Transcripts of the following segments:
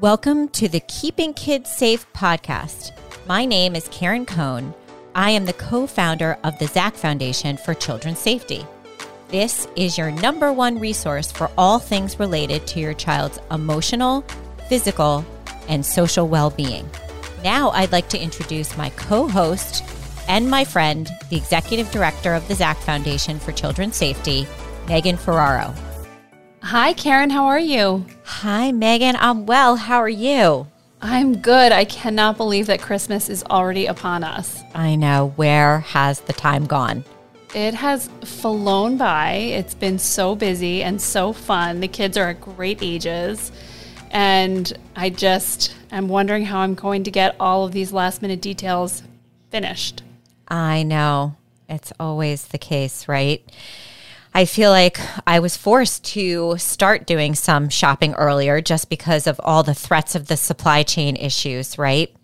Welcome to the Keeping Kids Safe podcast. My name is Karen Cohn. I am the co founder of the Zac Foundation for Children's Safety. This is your number one resource for all things related to your child's emotional, physical, and social well being. Now, I'd like to introduce my co host and my friend, the executive director of the Zac Foundation for Children's Safety, Megan Ferraro. Hi, Karen. How are you? Hi, Megan. I'm well. How are you? I'm good. I cannot believe that Christmas is already upon us. I know. Where has the time gone? It has flown by. It's been so busy and so fun. The kids are at great ages. And I just am wondering how I'm going to get all of these last minute details finished. I know. It's always the case, right? I feel like I was forced to start doing some shopping earlier just because of all the threats of the supply chain issues, right?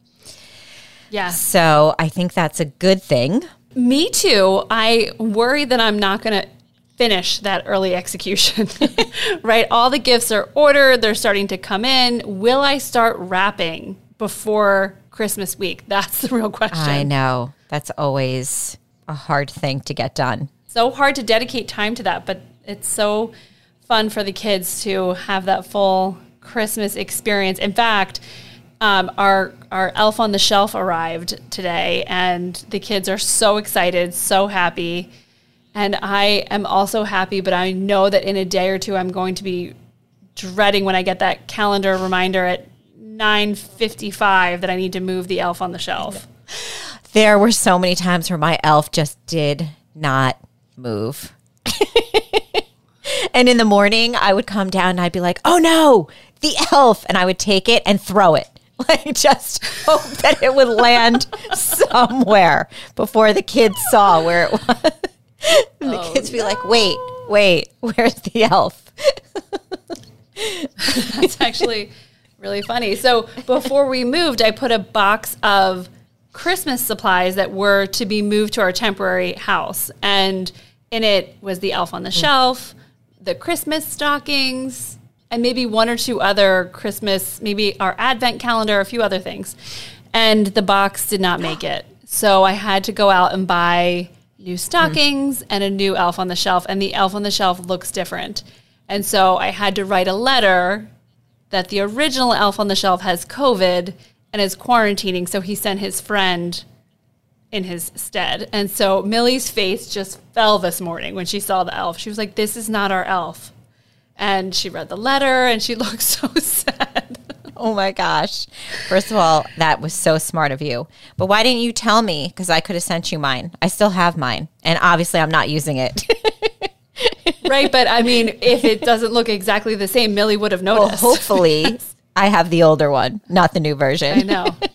Yeah. So I think that's a good thing. Me too. I worry that I'm not going to finish that early execution, right? All the gifts are ordered, they're starting to come in. Will I start wrapping before Christmas week? That's the real question. I know. That's always a hard thing to get done so hard to dedicate time to that, but it's so fun for the kids to have that full Christmas experience. In fact, um, our our elf on the shelf arrived today, and the kids are so excited, so happy, and I am also happy. But I know that in a day or two, I'm going to be dreading when I get that calendar reminder at 9:55 that I need to move the elf on the shelf. There were so many times where my elf just did not move. and in the morning, I would come down and I'd be like, oh no, the elf. And I would take it and throw it. Like, just hope that it would land somewhere before the kids saw where it was. And the oh, kids be no. like, wait, wait, where's the elf? That's actually really funny. So before we moved, I put a box of Christmas supplies that were to be moved to our temporary house. And in it was the elf on the shelf, the Christmas stockings, and maybe one or two other Christmas, maybe our advent calendar, a few other things. And the box did not make it. So I had to go out and buy new stockings mm. and a new elf on the shelf. And the elf on the shelf looks different. And so I had to write a letter that the original elf on the shelf has COVID and is quarantining. So he sent his friend in his stead. And so Millie's face just fell this morning when she saw the elf. She was like, This is not our elf. And she read the letter and she looked so sad. Oh my gosh. First of all, that was so smart of you. But why didn't you tell me? Because I could have sent you mine. I still have mine. And obviously, I'm not using it. right. But I mean, if it doesn't look exactly the same, Millie would have noticed. Well, hopefully. I have the older one, not the new version. I know.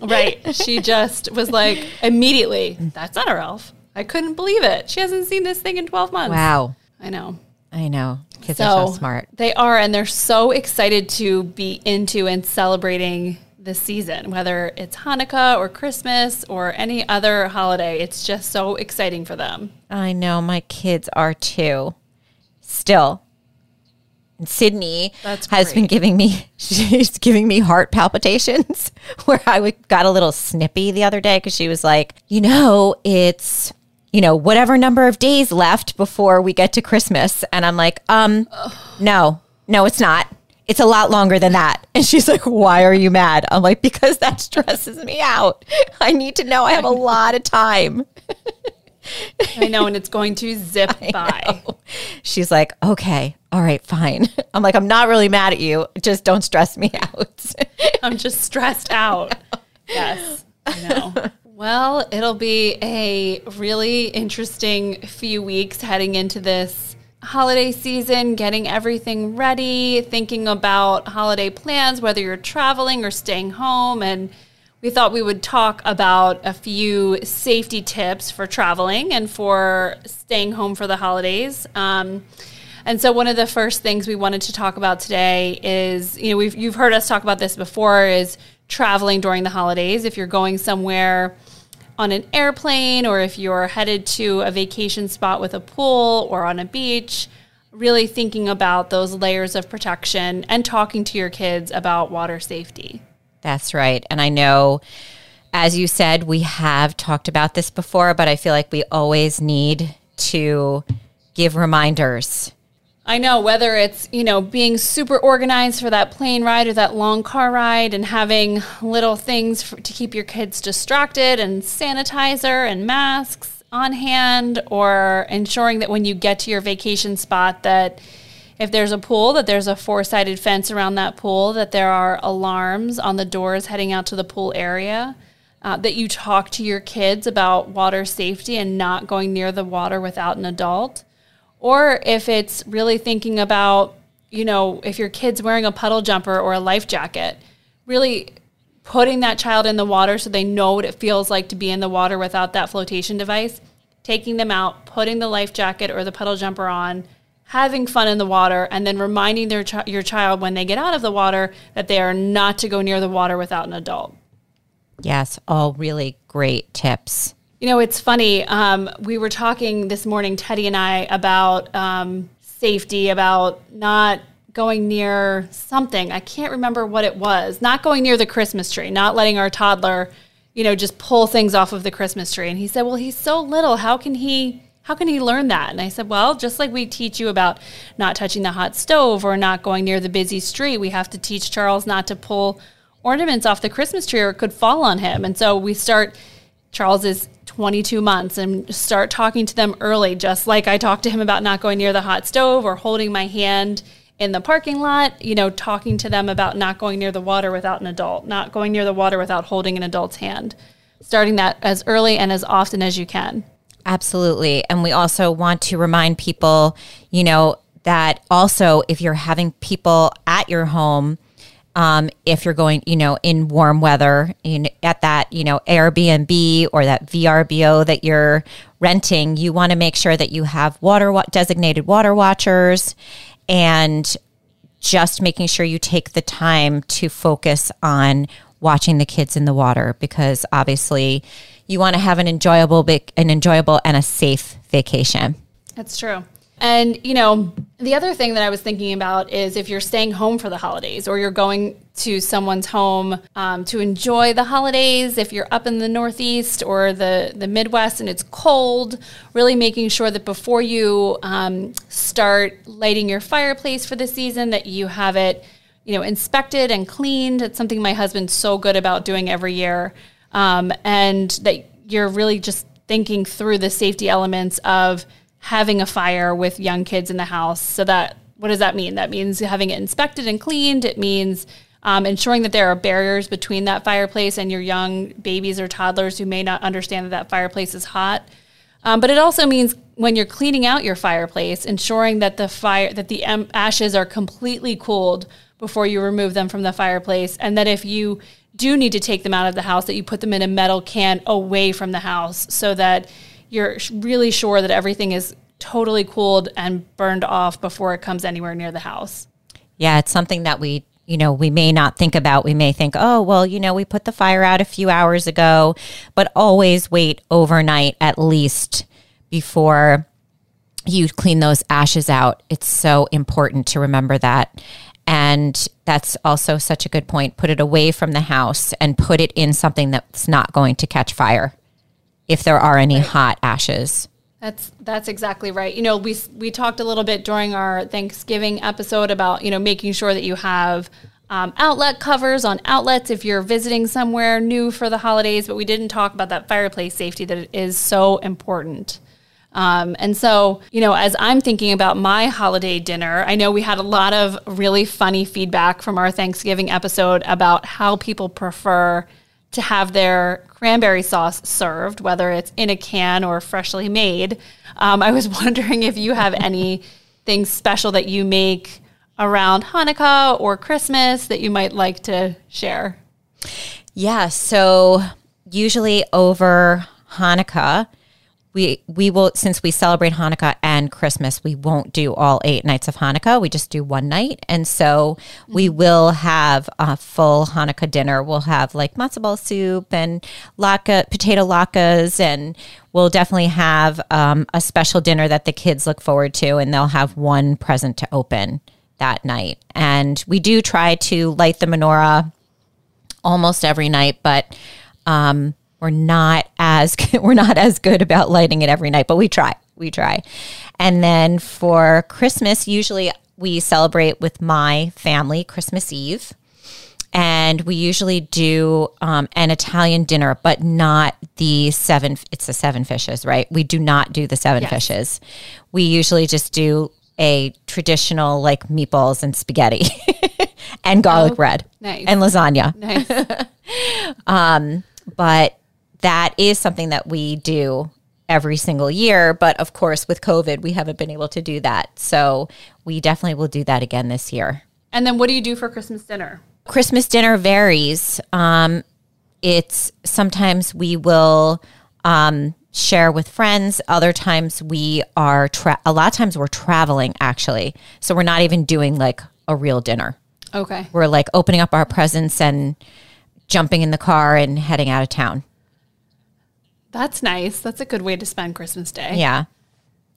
Right. She just was like, immediately, that's not her elf. I couldn't believe it. She hasn't seen this thing in 12 months. Wow. I know. I know. Kids so, are so smart. They are, and they're so excited to be into and celebrating the season, whether it's Hanukkah or Christmas or any other holiday. It's just so exciting for them. I know. My kids are too. Still, Sydney That's has great. been giving me she's giving me heart palpitations where I got a little snippy the other day because she was like, you know, it's you know whatever number of days left before we get to Christmas, and I'm like, um, no, no, it's not. It's a lot longer than that. And she's like, Why are you mad? I'm like, Because that stresses me out. I need to know I have a lot of time. I know, and it's going to zip by. She's like, okay, all right, fine. I'm like, I'm not really mad at you. Just don't stress me out. I'm just stressed out. Yes, I know. Well, it'll be a really interesting few weeks heading into this holiday season, getting everything ready, thinking about holiday plans, whether you're traveling or staying home, and we thought we would talk about a few safety tips for traveling and for staying home for the holidays. Um, and so, one of the first things we wanted to talk about today is, you know, we've you've heard us talk about this before, is traveling during the holidays. If you're going somewhere on an airplane, or if you're headed to a vacation spot with a pool or on a beach, really thinking about those layers of protection and talking to your kids about water safety. That's right. And I know, as you said, we have talked about this before, but I feel like we always need to give reminders. I know whether it's, you know, being super organized for that plane ride or that long car ride and having little things for, to keep your kids distracted and sanitizer and masks on hand or ensuring that when you get to your vacation spot that if there's a pool that there's a four-sided fence around that pool that there are alarms on the doors heading out to the pool area uh, that you talk to your kids about water safety and not going near the water without an adult. Or if it's really thinking about you know if your kid's wearing a puddle jumper or a life jacket really putting that child in the water so they know what it feels like to be in the water without that flotation device, taking them out, putting the life jacket or the puddle jumper on, having fun in the water, and then reminding their your child when they get out of the water that they are not to go near the water without an adult. Yes, all really great tips. You know, it's funny. Um, we were talking this morning, Teddy and I, about um, safety, about not going near something. I can't remember what it was. Not going near the Christmas tree, not letting our toddler, you know, just pull things off of the Christmas tree. And he said, "Well, he's so little. How can he how can he learn that?" And I said, "Well, just like we teach you about not touching the hot stove or not going near the busy street, we have to teach Charles not to pull ornaments off the Christmas tree or it could fall on him." And so we start Charles is 22 months and start talking to them early, just like I talked to him about not going near the hot stove or holding my hand in the parking lot, you know, talking to them about not going near the water without an adult, not going near the water without holding an adult's hand. Starting that as early and as often as you can. Absolutely. And we also want to remind people, you know, that also if you're having people at your home, um, if you're going, you know, in warm weather, in at that, you know, Airbnb or that VRBO that you're renting, you want to make sure that you have water designated water watchers and just making sure you take the time to focus on watching the kids in the water because obviously you want to have an enjoyable an enjoyable and a safe vacation. That's true. And, you know, the other thing that I was thinking about is if you're staying home for the holidays or you're going to someone's home um, to enjoy the holidays, if you're up in the Northeast or the, the Midwest and it's cold, really making sure that before you um, start lighting your fireplace for the season, that you have it, you know, inspected and cleaned. It's something my husband's so good about doing every year. Um, and that you're really just thinking through the safety elements of, having a fire with young kids in the house. So that what does that mean? That means having it inspected and cleaned. It means um, ensuring that there are barriers between that fireplace and your young babies or toddlers who may not understand that that fireplace is hot. Um, but it also means when you're cleaning out your fireplace, ensuring that the fire that the ashes are completely cooled before you remove them from the fireplace, and that if you do need to take them out of the house, that you put them in a metal can away from the house so that you're really sure that everything is totally cooled and burned off before it comes anywhere near the house. Yeah, it's something that we you know, we may not think about. We may think, oh, well, you know, we put the fire out a few hours ago, but always wait overnight at least before you clean those ashes out. It's so important to remember that. And that's also such a good point. Put it away from the house and put it in something that's not going to catch fire if there are any right. hot ashes. That's that's exactly right. You know, we we talked a little bit during our Thanksgiving episode about you know making sure that you have um, outlet covers on outlets if you're visiting somewhere new for the holidays. But we didn't talk about that fireplace safety that is so important. Um, and so, you know, as I'm thinking about my holiday dinner, I know we had a lot of really funny feedback from our Thanksgiving episode about how people prefer to have their cranberry sauce served, whether it's in a can or freshly made. Um, I was wondering if you have anything special that you make around Hanukkah or Christmas that you might like to share. Yeah, so usually over Hanukkah, we we will since we celebrate Hanukkah and Christmas, we won't do all eight nights of Hanukkah. We just do one night, and so we mm-hmm. will have a full Hanukkah dinner. We'll have like matzo ball soup and latke, potato latkes, and we'll definitely have um, a special dinner that the kids look forward to, and they'll have one present to open that night. And we do try to light the menorah almost every night, but um, we're not as we're not as good about lighting it every night, but we try. We try. And then for Christmas, usually we celebrate with my family Christmas Eve. And we usually do um, an Italian dinner, but not the seven. It's the seven fishes, right? We do not do the seven yes. fishes. We usually just do a traditional like meatballs and spaghetti and garlic oh, bread nice. and lasagna. Nice. um, but that is something that we do every single year. But of course, with COVID, we haven't been able to do that. So we definitely will do that again this year. And then what do you do for Christmas dinner? Christmas dinner varies. Um, it's sometimes we will um, share with friends. Other times we are, tra- a lot of times we're traveling actually. So we're not even doing like a real dinner. Okay. We're like opening up our presents and jumping in the car and heading out of town. That's nice. That's a good way to spend Christmas Day. Yeah.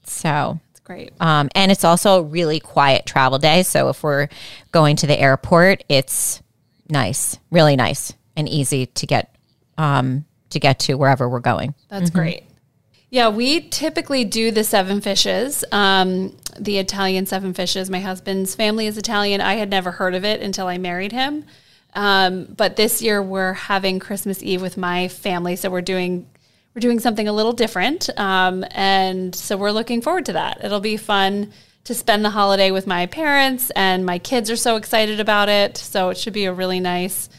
So it's great. Um, and it's also a really quiet travel day. So if we're going to the airport, it's nice, really nice and easy to get um, to get to wherever we're going. That's mm-hmm. great. Yeah, we typically do the seven fishes, um, the Italian seven fishes. My husband's family is Italian. I had never heard of it until I married him. Um, but this year we're having Christmas Eve with my family, so we're doing we're doing something a little different, um, and so we're looking forward to that. It'll be fun to spend the holiday with my parents, and my kids are so excited about it. So it should be a really nice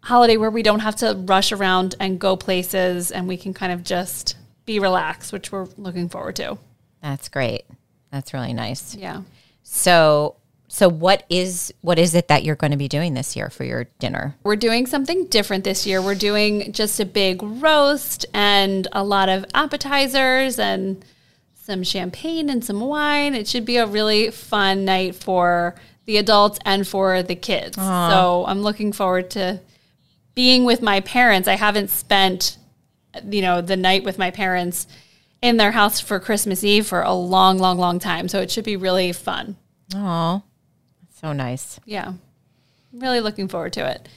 holiday where we don't have to rush around and go places, and we can kind of just be relaxed, which we're looking forward to. That's great. That's really nice. Yeah. So so what is what is it that you're going to be doing this year for your dinner? We're doing something different this year. We're doing just a big roast and a lot of appetizers and some champagne and some wine. It should be a really fun night for the adults and for the kids. Aww. So I'm looking forward to being with my parents. I haven't spent you know the night with my parents in their house for Christmas Eve for a long long long time. So it should be really fun. Oh. So nice. Yeah. Really looking forward to it.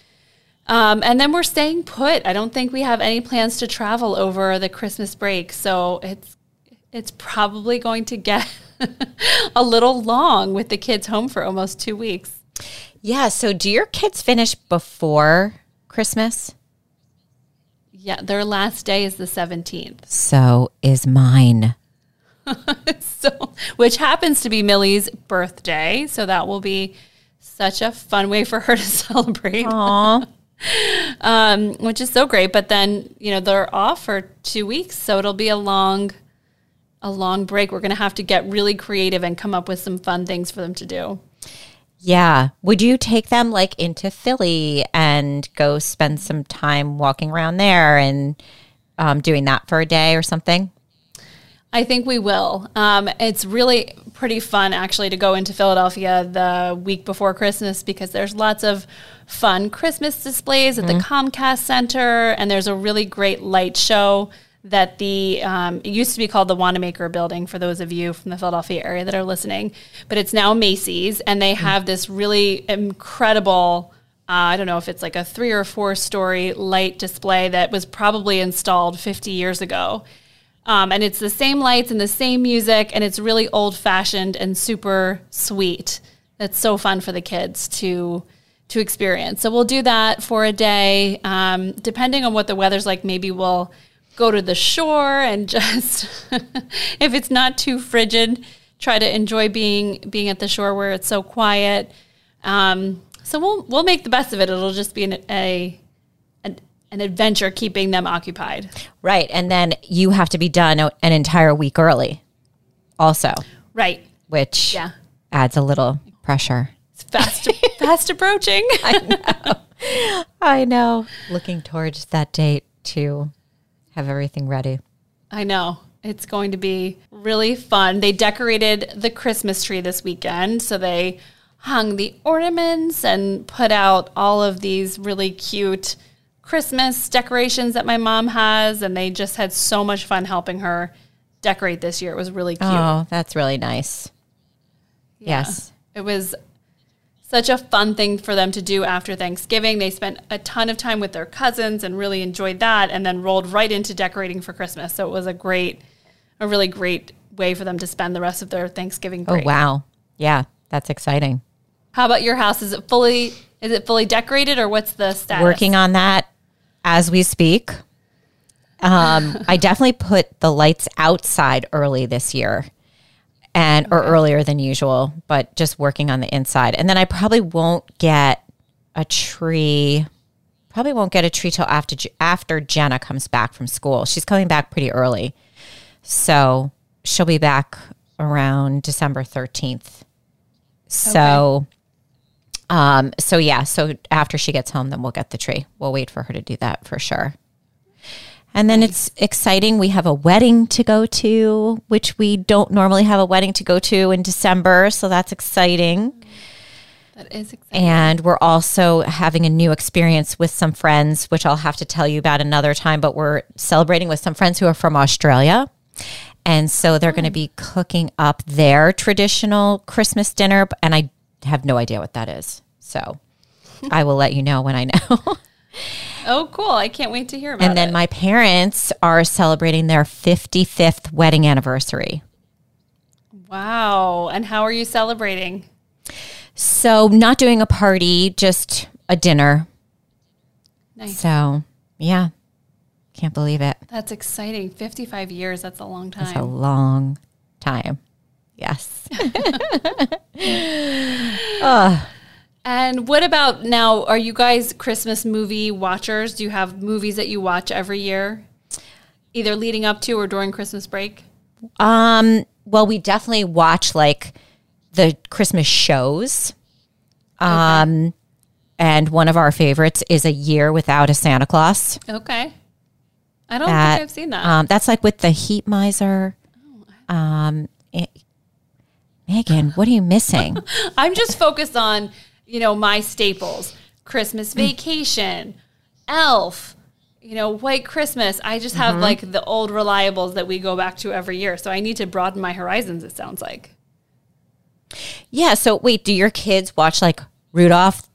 Um, and then we're staying put. I don't think we have any plans to travel over the Christmas break. So it's it's probably going to get a little long with the kids home for almost two weeks. Yeah. So do your kids finish before Christmas? Yeah, their last day is the 17th. So is mine. so, which happens to be Millie's birthday. So that will be such a fun way for her to celebrate. Aww. um, which is so great. But then, you know, they're off for two weeks. So it'll be a long, a long break. We're going to have to get really creative and come up with some fun things for them to do. Yeah. Would you take them like into Philly and go spend some time walking around there and um, doing that for a day or something? I think we will. Um, it's really pretty fun actually to go into Philadelphia the week before Christmas because there's lots of fun Christmas displays at mm-hmm. the Comcast Center, and there's a really great light show that the um, it used to be called the Wanamaker Building for those of you from the Philadelphia area that are listening, but it's now Macy's, and they mm-hmm. have this really incredible. Uh, I don't know if it's like a three or four story light display that was probably installed 50 years ago um, and it's the same lights and the same music, and it's really old fashioned and super sweet. It's so fun for the kids to to experience. So we'll do that for a day. Um, depending on what the weather's like, maybe we'll go to the shore and just, if it's not too frigid, try to enjoy being being at the shore where it's so quiet. Um, so we'll we'll make the best of it. It'll just be an, a an adventure keeping them occupied. Right. And then you have to be done an entire week early also. Right. Which yeah. adds a little pressure. It's fast, fast approaching. I know. I know. Looking towards that date to have everything ready. I know. It's going to be really fun. They decorated the Christmas tree this weekend. So they hung the ornaments and put out all of these really cute Christmas decorations that my mom has. And they just had so much fun helping her decorate this year. It was really cute. Oh, that's really nice. Yeah. Yes. It was such a fun thing for them to do after Thanksgiving. They spent a ton of time with their cousins and really enjoyed that and then rolled right into decorating for Christmas. So it was a great, a really great way for them to spend the rest of their Thanksgiving oh, break. Oh, wow. Yeah, that's exciting. How about your house? Is it fully is it fully decorated or what's the status? Working on that as we speak. Um, I definitely put the lights outside early this year and or earlier than usual, but just working on the inside. And then I probably won't get a tree. Probably won't get a tree till after after Jenna comes back from school. She's coming back pretty early, so she'll be back around December thirteenth. So, okay. Um, so yeah, so after she gets home, then we'll get the tree. We'll wait for her to do that for sure. And then it's exciting. We have a wedding to go to, which we don't normally have a wedding to go to in December. So that's exciting. That is exciting. And we're also having a new experience with some friends, which I'll have to tell you about another time. But we're celebrating with some friends who are from Australia. And so they're going to be cooking up their traditional Christmas dinner. And I have no idea what that is. So I will let you know when I know. Oh, cool. I can't wait to hear about it. And then it. my parents are celebrating their 55th wedding anniversary. Wow. And how are you celebrating? So, not doing a party, just a dinner. Nice. So, yeah. Can't believe it. That's exciting. 55 years. That's a long time. That's a long time. Yes. oh. And what about now? Are you guys Christmas movie watchers? Do you have movies that you watch every year, either leading up to or during Christmas break? Um, well, we definitely watch like the Christmas shows. Um, and one of our favorites is A Year Without a Santa Claus. Okay. I don't that, think I've seen that. Um, that's like with the Heat Miser. Oh, um, it, Megan, what are you missing? I'm just focused on you know, my staples Christmas mm. vacation, Elf, you know, White Christmas. I just have mm-hmm. like the old reliables that we go back to every year. So I need to broaden my horizons, it sounds like. Yeah. So wait, do your kids watch like Rudolph,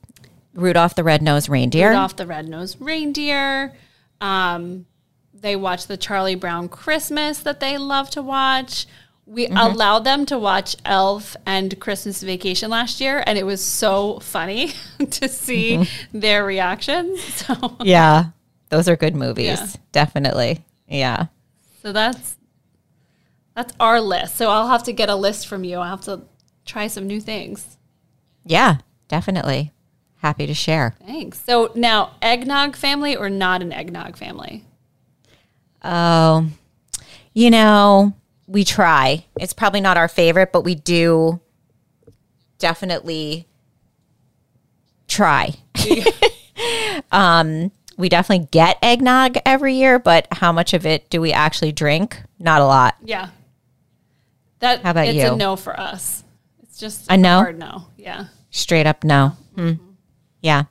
Rudolph the Red-Nosed Reindeer? Rudolph the Red-Nosed Reindeer. Um, they watch the Charlie Brown Christmas that they love to watch we mm-hmm. allowed them to watch Elf and Christmas Vacation last year, and it was so funny to see mm-hmm. their reactions. So yeah, those are good movies, yeah. definitely. Yeah. So that's that's our list. So I'll have to get a list from you. I'll have to try some new things. Yeah, definitely. Happy to share. Thanks. So now, eggnog family or not an eggnog family? Oh, you know we try. It's probably not our favorite, but we do definitely try. um, we definitely get eggnog every year, but how much of it do we actually drink? Not a lot. Yeah. That how about it's you? a no for us. It's just a no. Hard no. Yeah. Straight up no. Hmm. Yeah.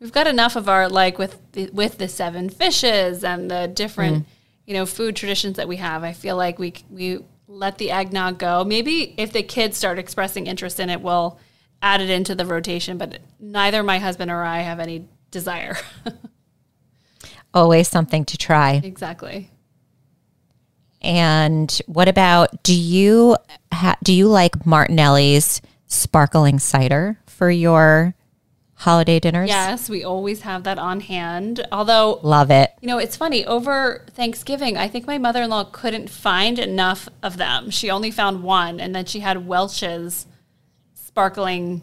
We've got enough of our like with the, with the seven fishes and the different mm you know food traditions that we have. I feel like we we let the eggnog go. Maybe if the kids start expressing interest in it, we'll add it into the rotation. But neither my husband or I have any desire. Always something to try. Exactly. And what about do you ha- do you like Martinelli's sparkling cider for your holiday dinners? Yes, we always have that on hand. Although, love it. You know, it's funny. Over Thanksgiving, I think my mother in law couldn't find enough of them. She only found one, and then she had Welch's sparkling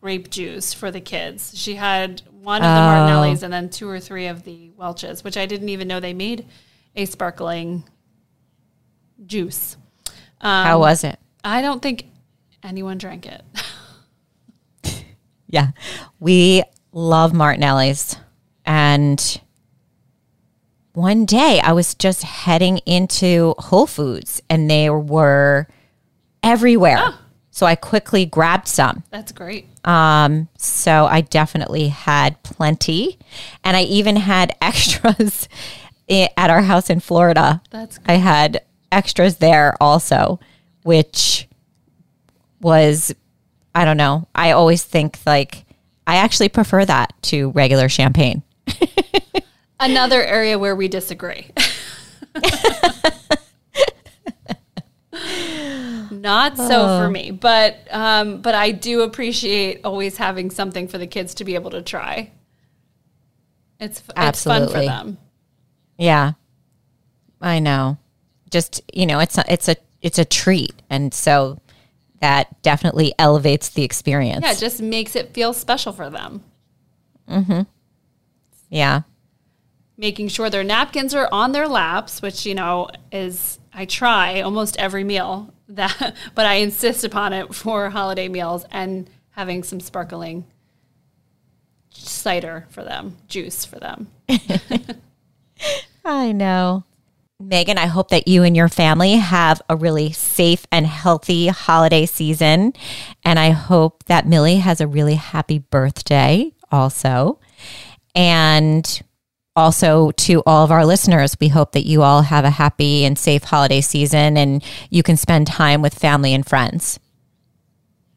grape juice for the kids. She had one of the oh. Martinellis and then two or three of the Welch's, which I didn't even know they made a sparkling juice. Um, How was it? I don't think anyone drank it. Yeah. We love Martinelli's and one day I was just heading into Whole Foods and they were everywhere. Oh. So I quickly grabbed some. That's great. Um, so I definitely had plenty. And I even had extras at our house in Florida. That's great. I had extras there also, which was, I don't know. I always think like, I actually prefer that to regular champagne. Another area where we disagree. Not so oh. for me, but um, but I do appreciate always having something for the kids to be able to try. It's Absolutely. fun for them. Yeah, I know. Just you know, it's a, it's a it's a treat, and so that definitely elevates the experience. Yeah, it just makes it feel special for them. Mm-hmm. Yeah. Making sure their napkins are on their laps, which you know is I try almost every meal that, but I insist upon it for holiday meals and having some sparkling cider for them, juice for them. I know. Megan, I hope that you and your family have a really safe and healthy holiday season. And I hope that Millie has a really happy birthday also. And also to all of our listeners, we hope that you all have a happy and safe holiday season and you can spend time with family and friends.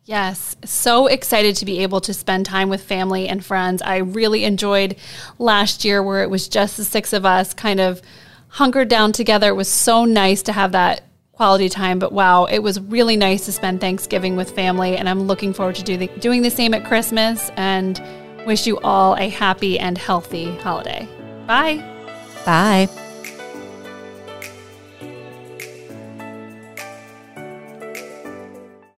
Yes, so excited to be able to spend time with family and friends. I really enjoyed last year where it was just the six of us kind of hunkered down together. It was so nice to have that quality time, but wow, it was really nice to spend Thanksgiving with family. And I'm looking forward to do the, doing the same at Christmas and wish you all a happy and healthy holiday. Bye. Bye.